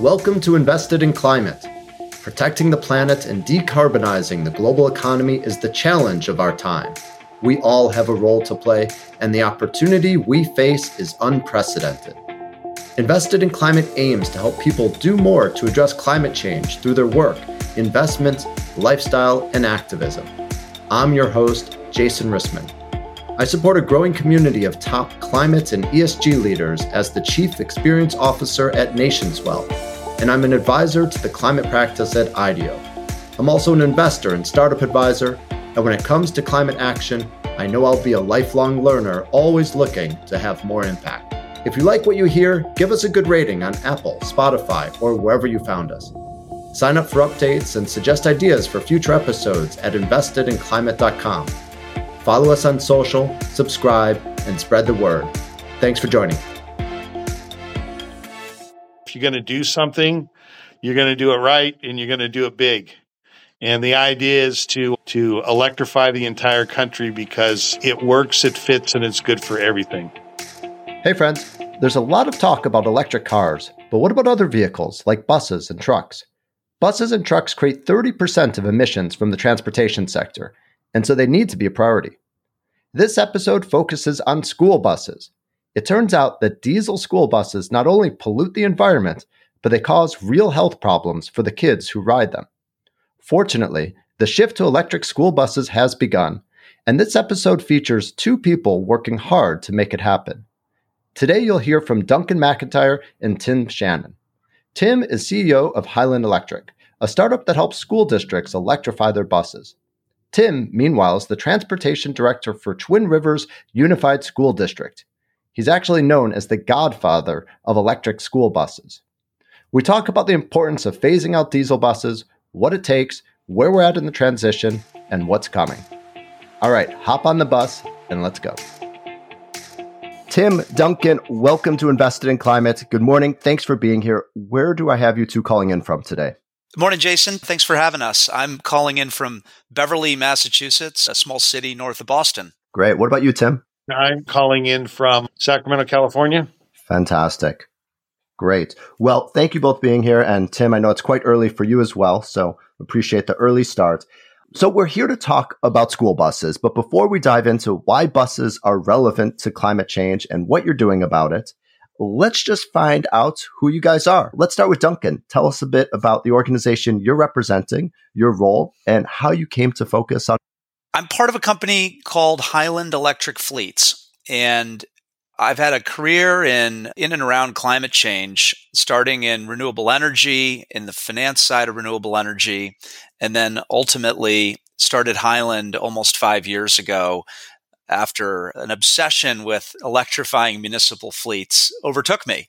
Welcome to Invested in Climate. Protecting the planet and decarbonizing the global economy is the challenge of our time. We all have a role to play, and the opportunity we face is unprecedented. Invested in Climate aims to help people do more to address climate change through their work, investment, lifestyle, and activism. I'm your host, Jason Rissman. I support a growing community of top climate and ESG leaders as the Chief Experience Officer at Nationswell, and I'm an advisor to the climate practice at IDEO. I'm also an investor and startup advisor, and when it comes to climate action, I know I'll be a lifelong learner, always looking to have more impact. If you like what you hear, give us a good rating on Apple, Spotify, or wherever you found us. Sign up for updates and suggest ideas for future episodes at investedinclimate.com. Follow us on social, subscribe, and spread the word. Thanks for joining. If you're going to do something, you're going to do it right and you're going to do it big. And the idea is to to electrify the entire country because it works, it fits, and it's good for everything. Hey friends, there's a lot of talk about electric cars, but what about other vehicles like buses and trucks? Buses and trucks create 30% of emissions from the transportation sector, and so they need to be a priority. This episode focuses on school buses. It turns out that diesel school buses not only pollute the environment, but they cause real health problems for the kids who ride them. Fortunately, the shift to electric school buses has begun, and this episode features two people working hard to make it happen. Today, you'll hear from Duncan McIntyre and Tim Shannon. Tim is CEO of Highland Electric, a startup that helps school districts electrify their buses. Tim, meanwhile, is the transportation director for Twin Rivers Unified School District. He's actually known as the godfather of electric school buses. We talk about the importance of phasing out diesel buses, what it takes, where we're at in the transition, and what's coming. All right, hop on the bus and let's go. Tim Duncan, welcome to Invested in Climate. Good morning. Thanks for being here. Where do I have you two calling in from today? Good morning, Jason. Thanks for having us. I'm calling in from Beverly, Massachusetts, a small city north of Boston. Great. What about you, Tim? I'm calling in from Sacramento, California. Fantastic. Great. Well, thank you both being here. And Tim, I know it's quite early for you as well. So appreciate the early start. So we're here to talk about school buses. But before we dive into why buses are relevant to climate change and what you're doing about it, let's just find out who you guys are. Let's start with Duncan. Tell us a bit about the organization you're representing, your role, and how you came to focus on. I'm part of a company called Highland Electric Fleets, and I've had a career in in and around climate change, starting in renewable energy, in the finance side of renewable energy, and then ultimately started Highland almost five years ago after an obsession with electrifying municipal fleets overtook me.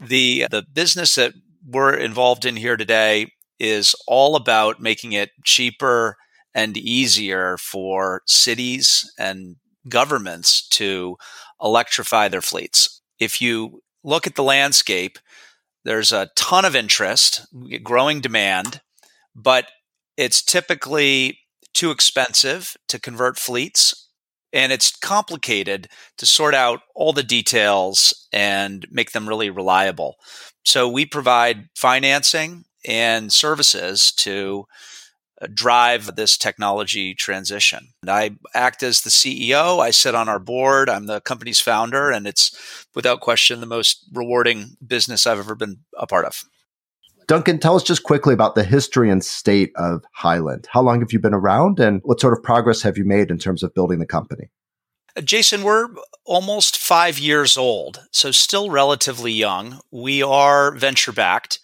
The, the business that we're involved in here today is all about making it cheaper and easier for cities and governments to electrify their fleets. If you look at the landscape, there's a ton of interest, growing demand, but it's typically too expensive to convert fleets and it's complicated to sort out all the details and make them really reliable. So we provide financing and services to drive this technology transition. And I act as the CEO. I sit on our board. I'm the company's founder, and it's without question the most rewarding business I've ever been a part of. Duncan, tell us just quickly about the history and state of Highland. How long have you been around and what sort of progress have you made in terms of building the company? Uh, Jason, we're almost five years old, so still relatively young. We are venture backed.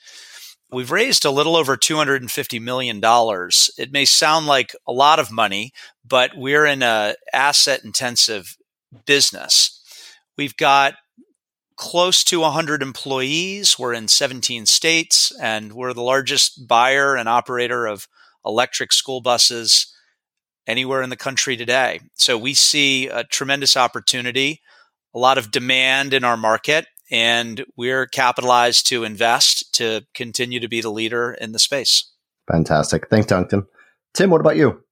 We've raised a little over $250 million. It may sound like a lot of money, but we're in a asset intensive business. We've got close to 100 employees. We're in 17 states, and we're the largest buyer and operator of electric school buses anywhere in the country today. So we see a tremendous opportunity, a lot of demand in our market, and we're capitalized to invest to continue to be the leader in the space. Fantastic. Thanks, Duncan. Tim, what about you?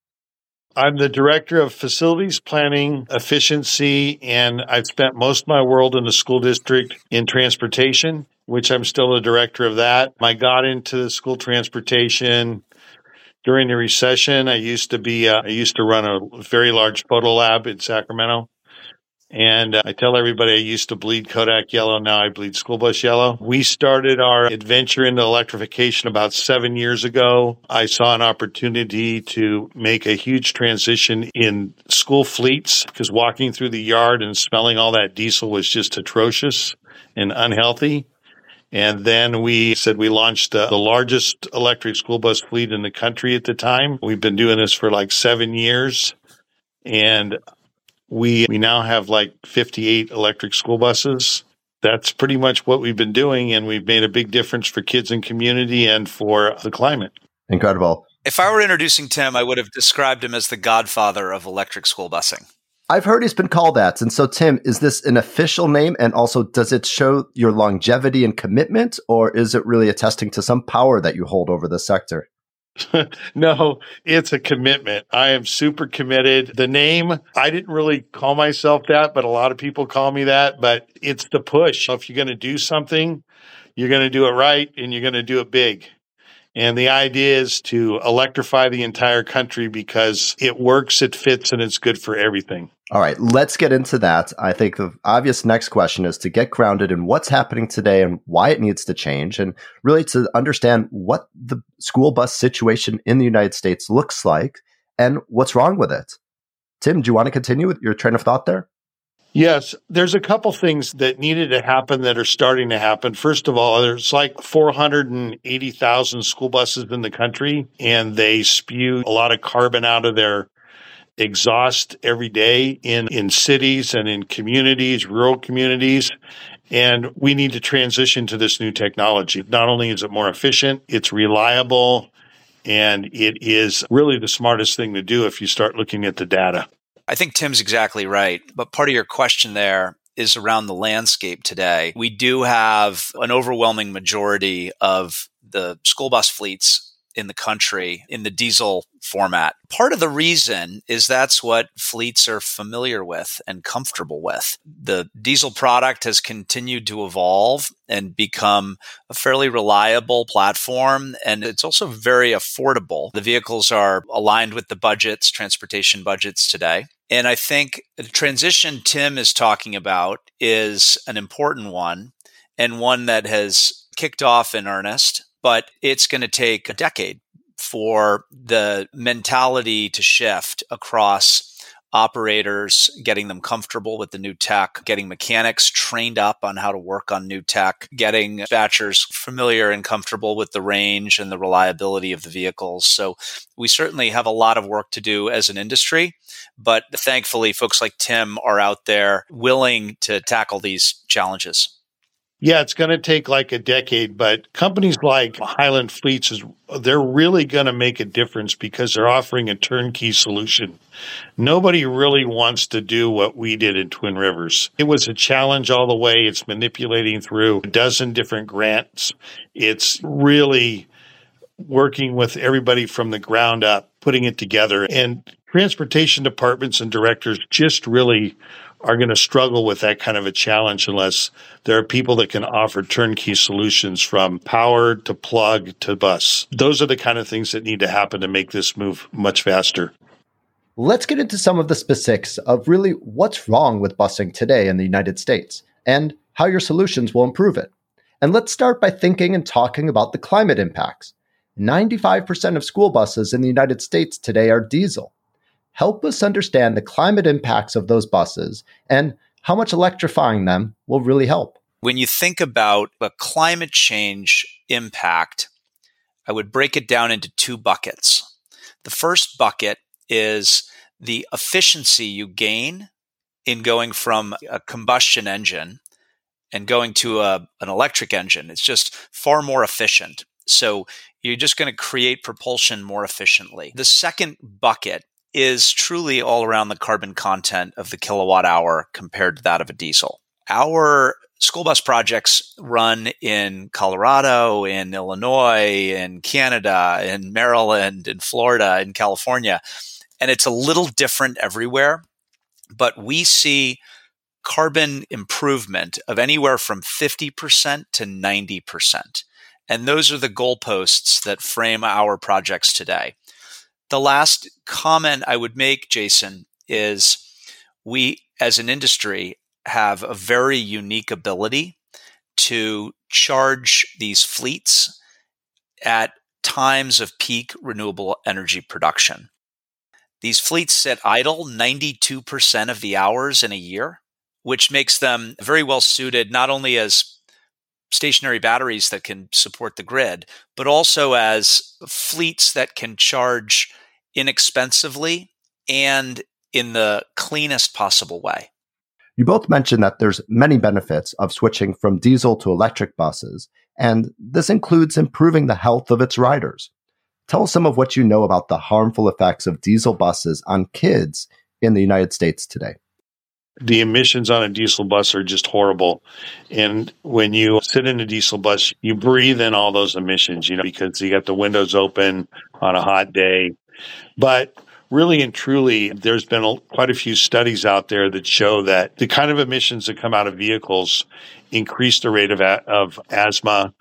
I'm the director of facilities planning, efficiency, and I've spent most of my world in the school district in transportation, which I'm still the director of that. I got into the school transportation during the recession. I used to be, uh, I used to run a very large photo lab in Sacramento. And I tell everybody I used to bleed Kodak yellow. Now I bleed school bus yellow. We started our adventure into electrification about seven years ago. I saw an opportunity to make a huge transition in school fleets because walking through the yard and smelling all that diesel was just atrocious and unhealthy. And then we said we launched uh, the largest electric school bus fleet in the country at the time. We've been doing this for like seven years. And we we now have like 58 electric school buses. That's pretty much what we've been doing, and we've made a big difference for kids and community and for the climate. Incredible. If I were introducing Tim, I would have described him as the godfather of electric school busing. I've heard he's been called that. And so, Tim, is this an official name? And also, does it show your longevity and commitment, or is it really attesting to some power that you hold over the sector? no, it's a commitment. I am super committed. The name, I didn't really call myself that, but a lot of people call me that. But it's the push. If you're going to do something, you're going to do it right and you're going to do it big. And the idea is to electrify the entire country because it works, it fits, and it's good for everything. All right, let's get into that. I think the obvious next question is to get grounded in what's happening today and why it needs to change, and really to understand what the school bus situation in the United States looks like and what's wrong with it. Tim, do you want to continue with your train of thought there? Yes, there's a couple things that needed to happen that are starting to happen. First of all, there's like 480,000 school buses in the country, and they spew a lot of carbon out of their exhaust every day in, in cities and in communities, rural communities. And we need to transition to this new technology. Not only is it more efficient, it's reliable, and it is really the smartest thing to do if you start looking at the data. I think Tim's exactly right. But part of your question there is around the landscape today. We do have an overwhelming majority of the school bus fleets in the country in the diesel format. Part of the reason is that's what fleets are familiar with and comfortable with. The diesel product has continued to evolve and become a fairly reliable platform, and it's also very affordable. The vehicles are aligned with the budgets, transportation budgets today. And I think the transition Tim is talking about is an important one and one that has kicked off in earnest but it's going to take a decade for the mentality to shift across operators, getting them comfortable with the new tech, getting mechanics trained up on how to work on new tech, getting dispatchers familiar and comfortable with the range and the reliability of the vehicles. So we certainly have a lot of work to do as an industry, but thankfully folks like Tim are out there willing to tackle these challenges. Yeah, it's going to take like a decade, but companies like Highland Fleets is they're really going to make a difference because they're offering a turnkey solution. Nobody really wants to do what we did in Twin Rivers. It was a challenge all the way. It's manipulating through a dozen different grants. It's really working with everybody from the ground up, putting it together. And transportation departments and directors just really are going to struggle with that kind of a challenge unless there are people that can offer turnkey solutions from power to plug to bus. Those are the kind of things that need to happen to make this move much faster. Let's get into some of the specifics of really what's wrong with busing today in the United States and how your solutions will improve it. And let's start by thinking and talking about the climate impacts. 95% of school buses in the United States today are diesel help us understand the climate impacts of those buses and how much electrifying them will really help. When you think about a climate change impact, I would break it down into two buckets. The first bucket is the efficiency you gain in going from a combustion engine and going to a, an electric engine. It's just far more efficient. So you're just going to create propulsion more efficiently. The second bucket is truly all around the carbon content of the kilowatt hour compared to that of a diesel. Our school bus projects run in Colorado, in Illinois, in Canada, in Maryland, in Florida, in California. and it's a little different everywhere, but we see carbon improvement of anywhere from 50% to 90%. And those are the goalposts that frame our projects today. The last comment I would make, Jason, is we as an industry have a very unique ability to charge these fleets at times of peak renewable energy production. These fleets sit idle 92% of the hours in a year, which makes them very well suited not only as stationary batteries that can support the grid, but also as fleets that can charge inexpensively and in the cleanest possible way. You both mentioned that there's many benefits of switching from diesel to electric buses, and this includes improving the health of its riders. Tell us some of what you know about the harmful effects of diesel buses on kids in the United States today. The emissions on a diesel bus are just horrible. And when you sit in a diesel bus, you breathe in all those emissions, you know, because you got the windows open on a hot day. But really and truly, there's been a, quite a few studies out there that show that the kind of emissions that come out of vehicles increase the rate of, of asthma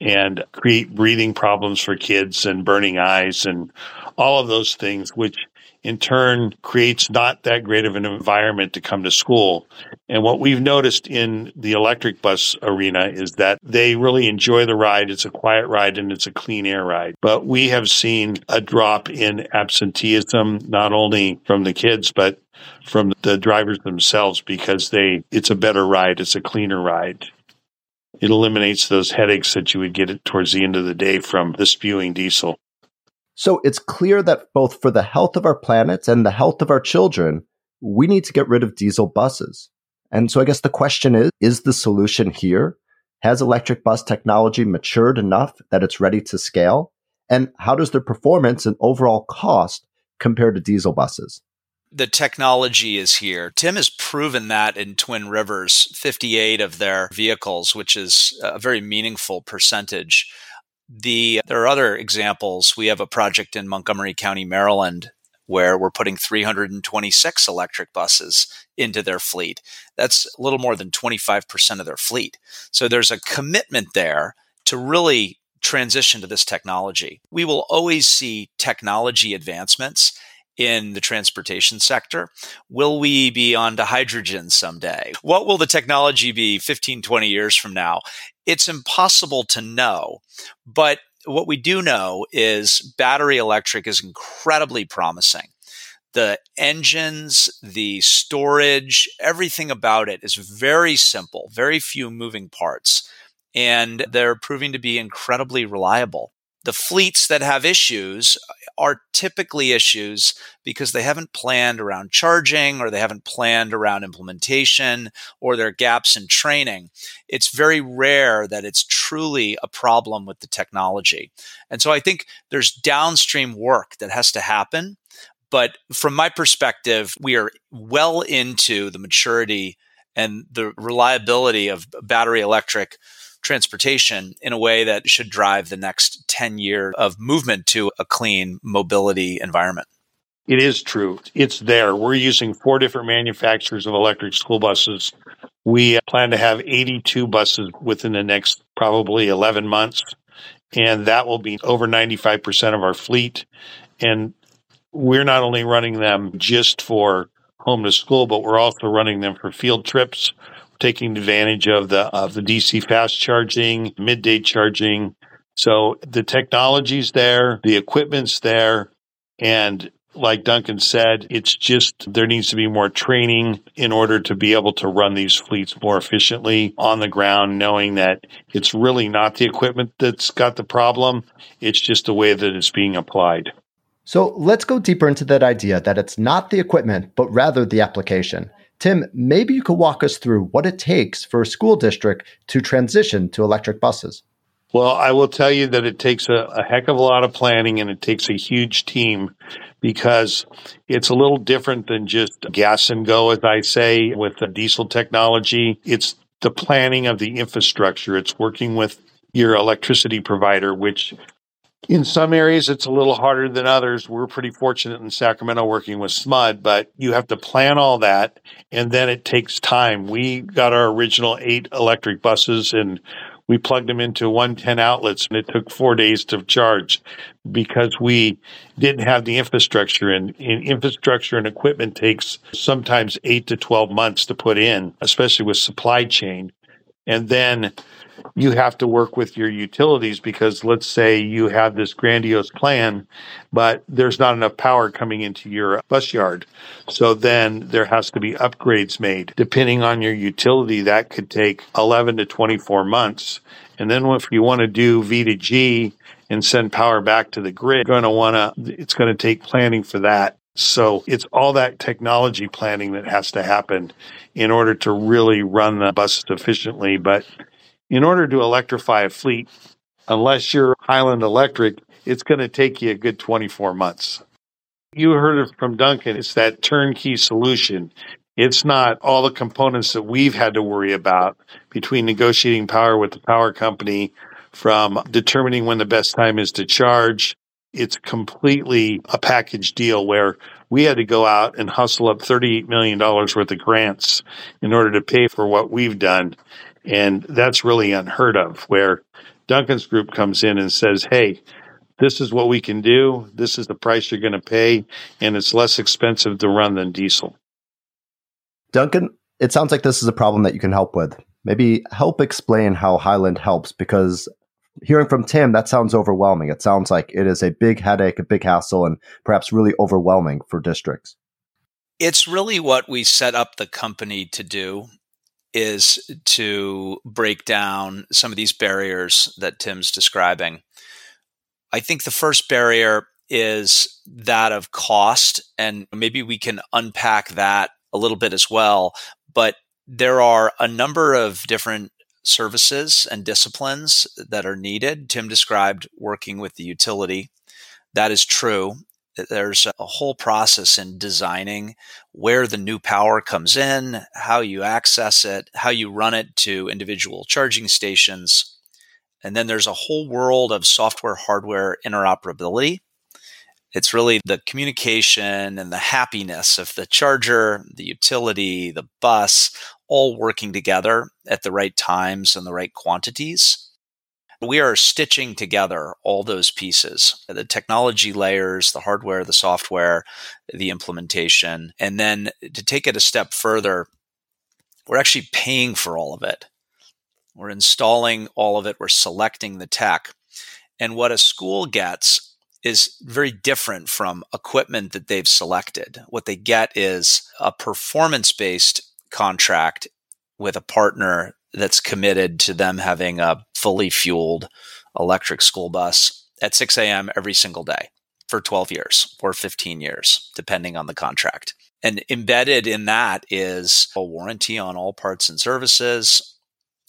and create breathing problems for kids and burning eyes and all of those things, which in turn creates not that great of an environment to come to school. And what we've noticed in the electric bus arena is that they really enjoy the ride. It's a quiet ride and it's a clean air ride. But we have seen a drop in absenteeism, not only from the kids, but from the drivers themselves because they it's a better ride, it's a cleaner ride. It eliminates those headaches that you would get towards the end of the day from the spewing diesel. So it's clear that both for the health of our planet and the health of our children, we need to get rid of diesel buses. And so I guess the question is, is the solution here? Has electric bus technology matured enough that it's ready to scale? And how does their performance and overall cost compare to diesel buses? The technology is here. Tim has proven that in Twin Rivers, 58 of their vehicles, which is a very meaningful percentage the there are other examples. We have a project in Montgomery County, Maryland, where we're putting 326 electric buses into their fleet. That's a little more than 25% of their fleet. So there's a commitment there to really transition to this technology. We will always see technology advancements in the transportation sector. Will we be on to hydrogen someday? What will the technology be 15, 20 years from now? It's impossible to know, but what we do know is battery electric is incredibly promising. The engines, the storage, everything about it is very simple, very few moving parts, and they're proving to be incredibly reliable. The fleets that have issues are typically issues because they haven't planned around charging or they haven't planned around implementation or there are gaps in training. It's very rare that it's truly a problem with the technology. And so I think there's downstream work that has to happen. But from my perspective, we are well into the maturity and the reliability of battery electric transportation in a way that should drive the next 10 years of movement to a clean mobility environment. It is true. It's there. We're using four different manufacturers of electric school buses. We uh, plan to have 82 buses within the next probably 11 months, and that will be over 95% of our fleet. And we're not only running them just for home to school, but we're also running them for field trips taking advantage of the of the DC fast charging, midday charging. So the technology's there, the equipment's there, and like Duncan said, it's just there needs to be more training in order to be able to run these fleets more efficiently on the ground, knowing that it's really not the equipment that's got the problem. It's just the way that it's being applied. So let's go deeper into that idea that it's not the equipment, but rather the application. Tim, maybe you could walk us through what it takes for a school district to transition to electric buses. Well, I will tell you that it takes a, a, heck of a lot of planning and it takes a huge team because it's a little different than just gas and go, as I say, with the diesel technology. It's the planning of the infrastructure. It's working with your electricity provider, which In some areas, it's a little harder than others. We're pretty fortunate in Sacramento working with SMUD, but you have to plan all that, and then it takes time. We got our original eight electric buses, and we plugged them into 110 outlets and it took four days to charge because we didn't have the infrastructure and, and, infrastructure and equipment takes sometimes eight to 12 months to put in, especially with supply chain. And then you have to work with your utilities because let's say you have this grandiose plan, but there's not enough power coming into your bus yard. So then there has to be upgrades made. Depending on your utility, that could take 11 to 24 months. And then if you want to do V to G and send power back to the grid, you're going to want to, it's going to take planning for that. So it's all that technology planning that has to happen in order to really run the buses efficiently. But in order to electrify a fleet, unless you're Highland Electric, it's going to take you a good 24 months. You heard it from Duncan, it's that turnkey solution. It's not all the components that we've had to worry about between negotiating power with the power company, from determining when the best time is to charge. It's completely a package deal where we had to go out and hustle up $38 million worth of grants in order to pay for what we've done. And that's really unheard of, where Duncan's group comes in and says, hey, this is what we can do. This is the price you're going to pay, and it's less expensive to run than diesel. Duncan, it sounds like this is a problem that you can help with. Maybe help explain how Highland helps because hearing from Tim, that sounds overwhelming. It sounds like it is a big headache, a big hassle, and perhaps really overwhelming for districts. It's really what we set up the company to do is to break down some of these barriers that Tim's describing. I think the first barrier is that of cost, and maybe we can unpack that a little bit as well. But there are a number of different services and disciplines that are needed. Tim described working with the utility. That is true there's a whole process in designing where the new power comes in, how you access it, how you run it to individual charging stations. And then there's a whole world of software hardware interoperability. It's really the communication and the happiness of the charger, the utility, the bus, all working together at the right times and the right quantities. We are stitching together all those pieces the technology layers, the hardware, the software, the implementation. And then to take it a step further, we're actually paying for all of it. We're installing all of it, we're selecting the tech. And what a school gets is very different from equipment that they've selected. What they get is a performance based contract with a partner that's committed to them having a fully fueled electric school bus at 6 a.m. every single day for 12 years or 15 years, depending on the contract. And embedded in that is a warranty on all parts and services.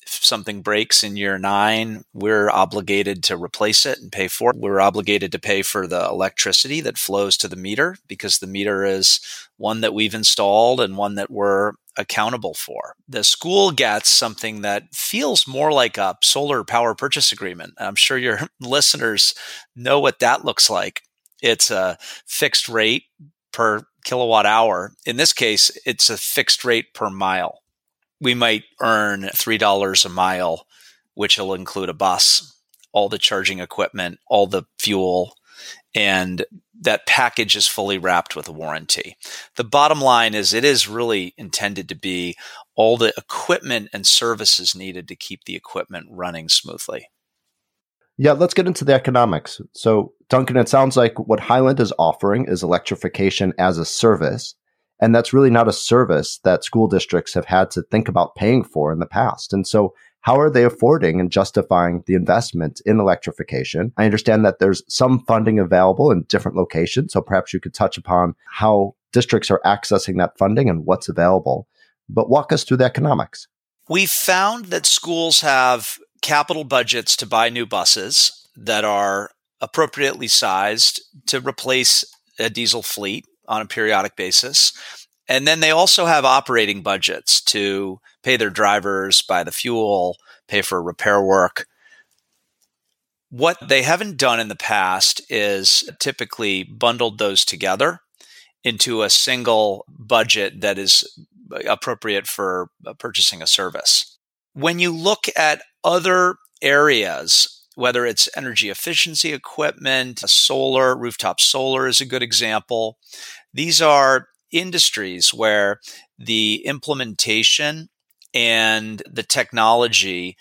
If something breaks in year nine, we're obligated to replace it and pay for it. We're obligated to pay for the electricity that flows to the meter because the meter is one that we've installed and one that we're accountable for. The school gets something that feels more like a solar power purchase agreement. I'm sure your listeners know what that looks like. It's a fixed rate per kilowatt hour. In this case, it's a fixed rate per mile. We might earn $3 a mile, which will include a bus, all the charging equipment, all the fuel, and that package is fully wrapped with a warranty. The bottom line is it is really intended to be all the equipment and services needed to keep the equipment running smoothly. Yeah, let's get into the economics. So, Duncan, it sounds like what Highland is offering is electrification as a service. And that's really not a service that school districts have had to think about paying for in the past. And so, how are they affording and justifying the investment in electrification? I understand that there's some funding available in different locations. So perhaps you could touch upon how districts are accessing that funding and what's available. But walk us through the economics. We found that schools have capital budgets to buy new buses that are appropriately sized to replace a diesel fleet on a periodic basis. And then they also have operating budgets to pay their drivers, buy the fuel, pay for repair work. What they haven't done in the past is typically bundled those together into a single budget that is appropriate for uh, purchasing a service. When you look at other areas, whether it's energy efficiency equipment, solar, rooftop solar is a good example. These are industries where the implementation and the technology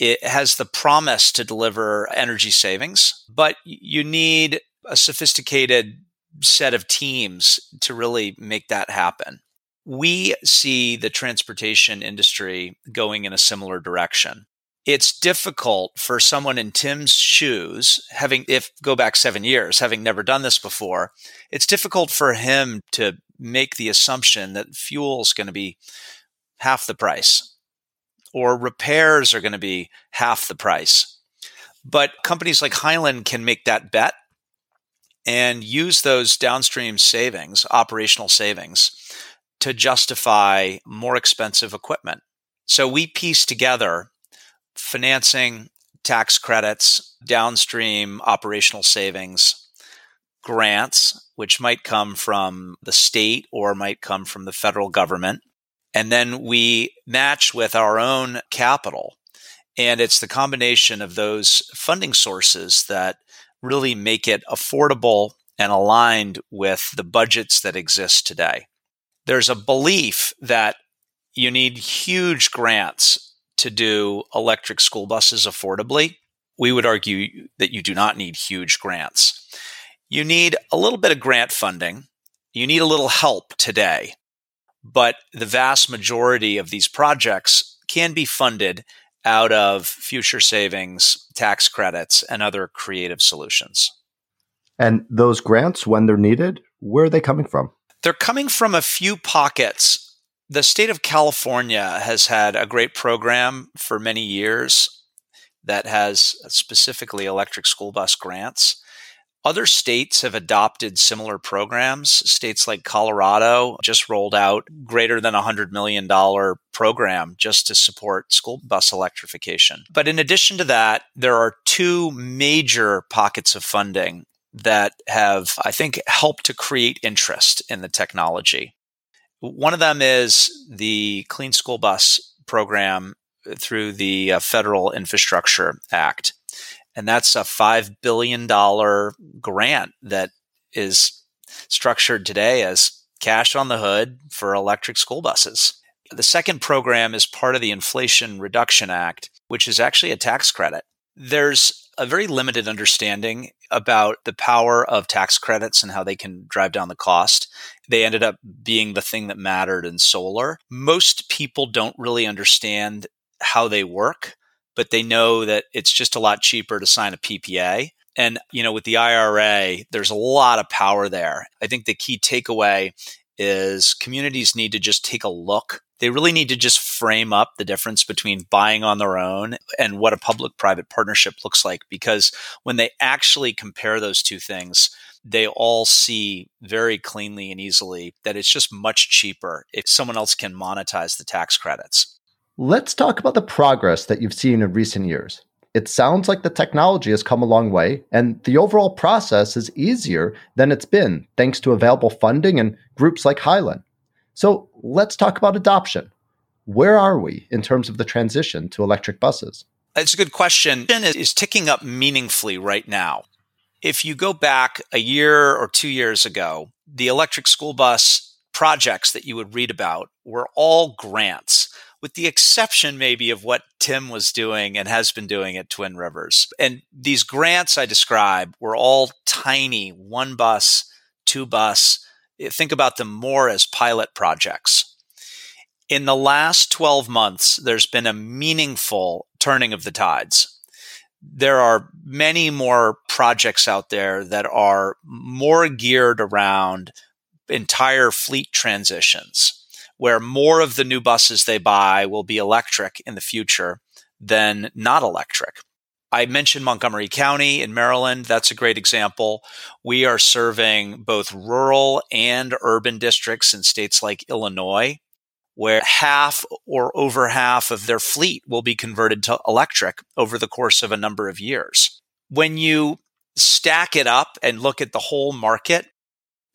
it has the promise to deliver energy savings, but you need a sophisticated set of teams to really make that happen. We see the transportation industry going in a similar direction. It's difficult for someone in Tim's shoes, having, if go back seven years, having never done this before, it's difficult for him to make the assumption that fuel is going to be half the price or repairs are going to be half the price. But companies like Highland can make that bet and use those downstream savings, operational savings, to justify more expensive equipment. So we piece together financing, tax credits, downstream operational savings, grants, which might come from the state or might come from the federal government, and then we match with our own capital. And it's the combination of those funding sources that really make it affordable and aligned with the budgets that exist today. There's a belief that you need huge grants to do electric school buses affordably. We would argue that you do not need huge grants. You need a little bit of grant funding. You need a little help today. But the vast majority of these projects can be funded out of future savings, tax credits, and other creative solutions. And those grants, when they're needed, where are they coming from? They're coming from a few pockets. The state of California has had a great program for many years that has specifically electric school bus grants. Other states have adopted similar programs. States like Colorado just rolled out greater than a $100 million program just to support school bus electrification. But in addition to that, there are two major pockets of funding that have, I think, helped to create interest in the technology. One of them is the Clean School Bus program through the uh, Federal Infrastructure Act and that's a $5 billion grant that is structured today as cash on the hood for electric school buses. The second program is part of the Inflation Reduction Act, which is actually a tax credit. There's a very limited understanding about the power of tax credits and how they can drive down the cost. They ended up being the thing that mattered in solar. Most people don't really understand how they work but they know that it's just a lot cheaper to sign a PPA. And, you know, with the IRA, there's a lot of power there. I think the key takeaway is communities need to just take a look. They really need to just frame up the difference between buying on their own and what a public private partnership looks like. Because when they actually compare those two things, they all see very cleanly and easily that it's just much cheaper if someone else can monetize the tax credits. Let's talk about the progress that you've seen in recent years. It sounds like the technology has come a long way, and the overall process is easier than it's been thanks to available funding and groups like Highland. So let's talk about adoption. Where are we in terms of the transition to electric buses? It's a good question. It is ticking up meaningfully right now. If you go back a year or two years ago, the electric school bus projects that you would read about were all grants with the exception maybe of what Tim was doing and has been doing at Twin Rivers. And these grants I describe were all tiny, one bus, two bus. Eh, think about them more as pilot projects. In the last 12 months, there's been a meaningful turning of the tides. There are many more projects out there that are more geared around entire fleet transitions where more of the new buses they buy will be electric in the future than not electric. I mentioned Montgomery County in Maryland. That's a great example. We are serving both rural and urban districts in states like Illinois, where half or over half of their fleet will be converted to electric over the course of a number of years. When you stack it up and look at the whole market,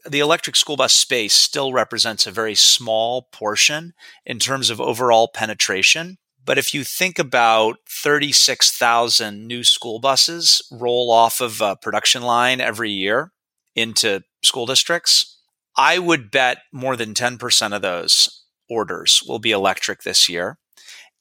the electric school bus space still represents a very small portion in terms of overall penetration. But if you think about 36,000 new school buses roll off of a production line every year into school districts, I would bet more than 10% of those orders will be electric this year.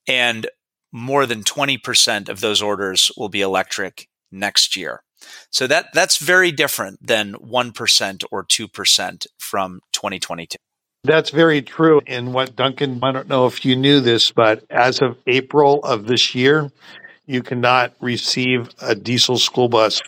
And more than 20% of those orders will be electric next year. So that that's very different than 1% or 2% from 2022. That's very true. And what Duncan, I don't know if you knew this, but as of April of this year, you cannot receive a diesel school bus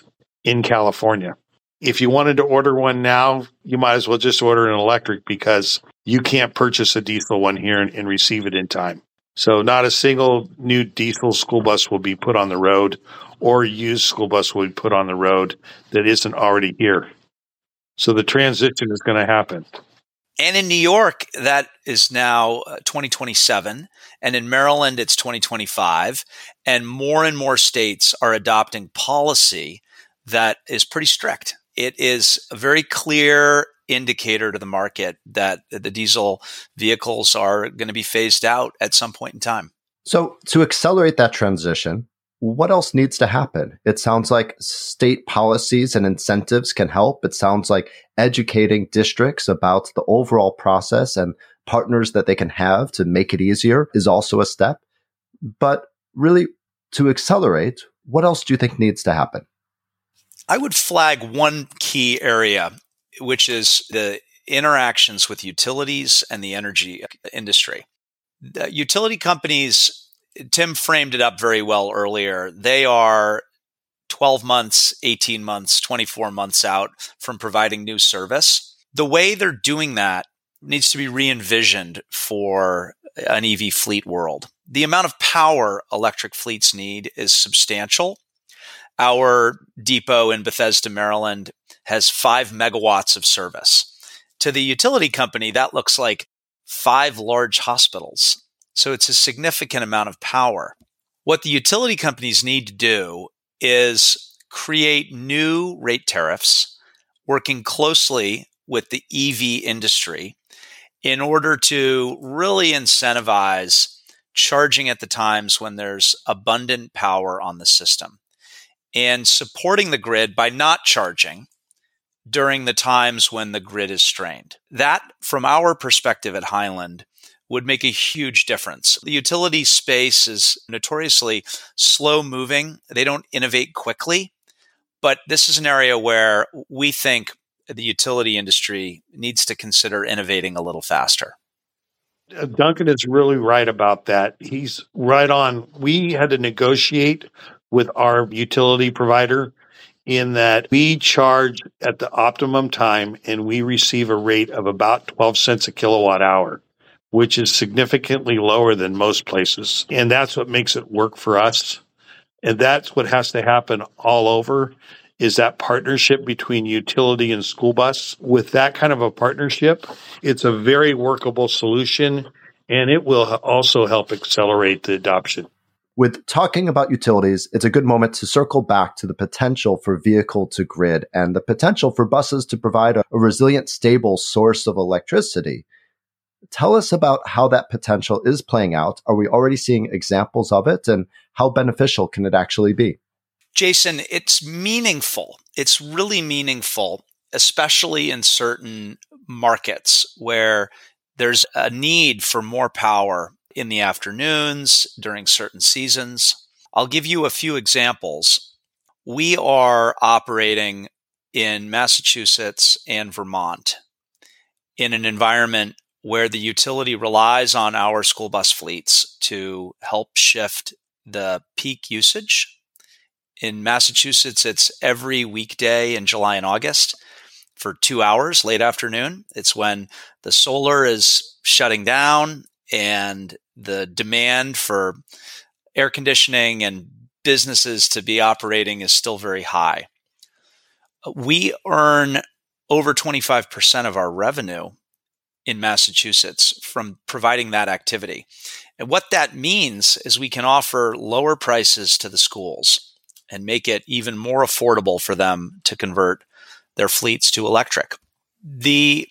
in California. If you wanted to order one now, you might as well just order an electric because you can't purchase a diesel one here and, and receive it in time. So, not a single new diesel school bus will be put on the road or used school bus will be put on the road that isn't already here. So, the transition is going to happen. And in New York, that is now uh, 2027. And in Maryland, it's 2025. And more and more states are adopting policy that is pretty strict. It is a very clear indicator to the market that the diesel vehicles are going to be phased out at some point in time. So, to accelerate that transition, what else needs to happen? It sounds like state policies and incentives can help. It sounds like educating districts about the overall process and partners that they can have to make it easier is also a step. But really, to accelerate, what else do you think needs to happen? I would flag one key area, which is the interactions with utilities and the energy industry. The utility companies Tim framed it up very well earlier. They are 12 months, 18 months, 24 months out from providing new service. The way they're doing that needs to be re envisioned for an EV fleet world. The amount of power electric fleets need is substantial. Our depot in Bethesda, Maryland has five megawatts of service. To the utility company, that looks like five large hospitals so it's a significant amount of power. What the utility companies need to do is create new rate tariffs, working closely with the EV industry in order to really incentivize charging at the times when there's abundant power on the system and supporting the grid by not charging during the times when the grid is strained. That, from our perspective at Highland, would make a huge difference. The utility space is notoriously slow moving. They don't innovate quickly, but this is an area where we think the utility industry needs to consider innovating a little faster. Uh, Duncan is really right about that. He's right on. We had to negotiate with our utility provider in that we charge at the optimum time and we receive a rate of about 12 cents a kilowatt hour which is significantly lower than most places. And that's what makes it work for us. And that's what has to happen all over is that partnership between utility and school bus. With that kind of a partnership, it's a very workable solution and it will also help accelerate the adoption. With talking about utilities, it's a good moment to circle back to the potential for vehicle to grid and the potential for buses to provide a, a resilient, stable source of electricity. Tell us about how that potential is playing out. Are we already seeing examples of it and how beneficial can it actually be? Jason, it's meaningful. It's really meaningful, especially in certain markets where there's a need for more power in the afternoons during certain seasons. I'll give you a few examples. We are operating in Massachusetts and Vermont in an environment where the utility relies on our school bus fleets to help shift the peak usage. In Massachusetts, it's every weekday in July and August for two hours late afternoon. It's when the solar is shutting down and the demand for air conditioning and businesses to be operating is still very high. We earn over 25% of our revenue in Massachusetts from providing that activity. And what that means is we can offer lower prices to the schools. and make it even more affordable for them to convert their fleets to electric. The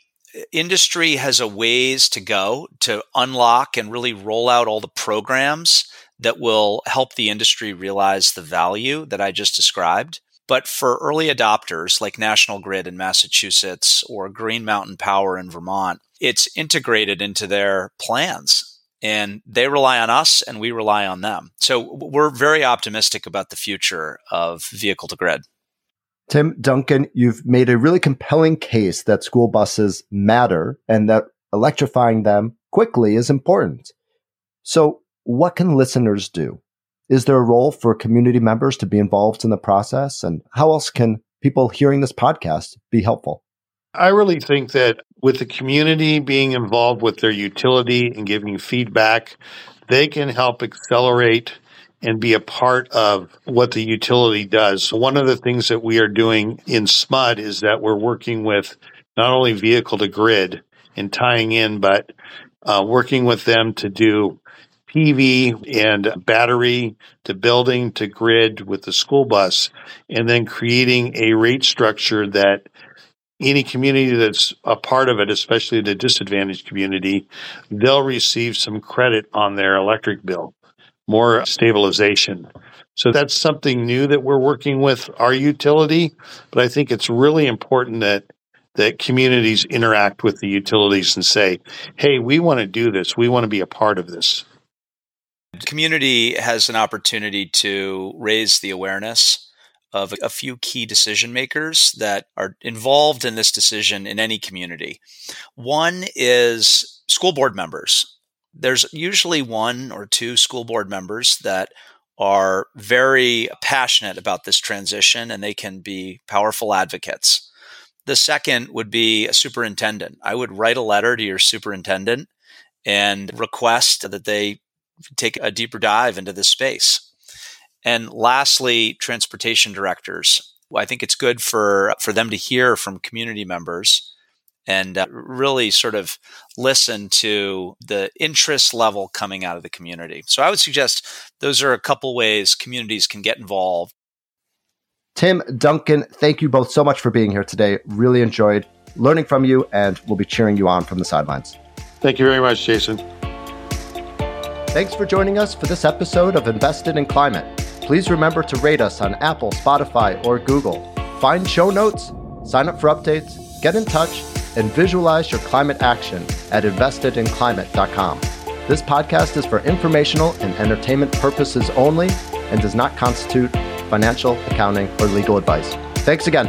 industry has a ways to go to unlock and really roll out all the programs that will help the industry realize the value that I just described. But for early adopters like National Grid in Massachusetts or Green Mountain Power in Vermont, it's integrated into their plans and they rely on us and we rely on them. So we're very optimistic about the future of vehicle to grid. Tim Duncan, you've made a really compelling case that school buses matter and that electrifying them quickly is important. So, what can listeners do? Is there a role for community members to be involved in the process? And how else can people hearing this podcast be helpful? I really think that with the community being involved with their utility and giving feedback, they can help accelerate and be a part of what the utility does. So, One of the things that we are doing in SMUD is that we're working with not only vehicle to grid and tying in, but uh, working with them to do PV and battery to building to grid with the school bus, and then creating a rate structure that any community that's a part of it, especially the disadvantaged community, they'll receive some credit on their electric bill, more stabilization. So that's something new that we're working with our utility, but I think it's really important that that communities interact with the utilities and say, "Hey, we want to do this. We want to be a part of this." Community has an opportunity to raise the awareness of a few key decision makers that are involved in this decision in any community. One is school board members. There's usually one or two school board members that are very passionate about this transition and they can be powerful advocates. The second would be a superintendent. I would write a letter to your superintendent and request that they take a deeper dive into this space. And lastly, transportation directors. I think it's good for for them to hear from community members and uh, really sort of listen to the interest level coming out of the community. So I would suggest those are a couple ways communities can get involved. Tim Duncan, thank you both so much for being here today. Really enjoyed learning from you and we'll be cheering you on from the sidelines. Thank you very much, Jason. Thanks for joining us for this episode of Invested in Climate. Please remember to rate us on Apple, Spotify, or Google. Find show notes, sign up for updates, get in touch, and visualize your climate action at investedinclimate.com. This podcast is for informational and entertainment purposes only and does not constitute financial, accounting, or legal advice. Thanks again.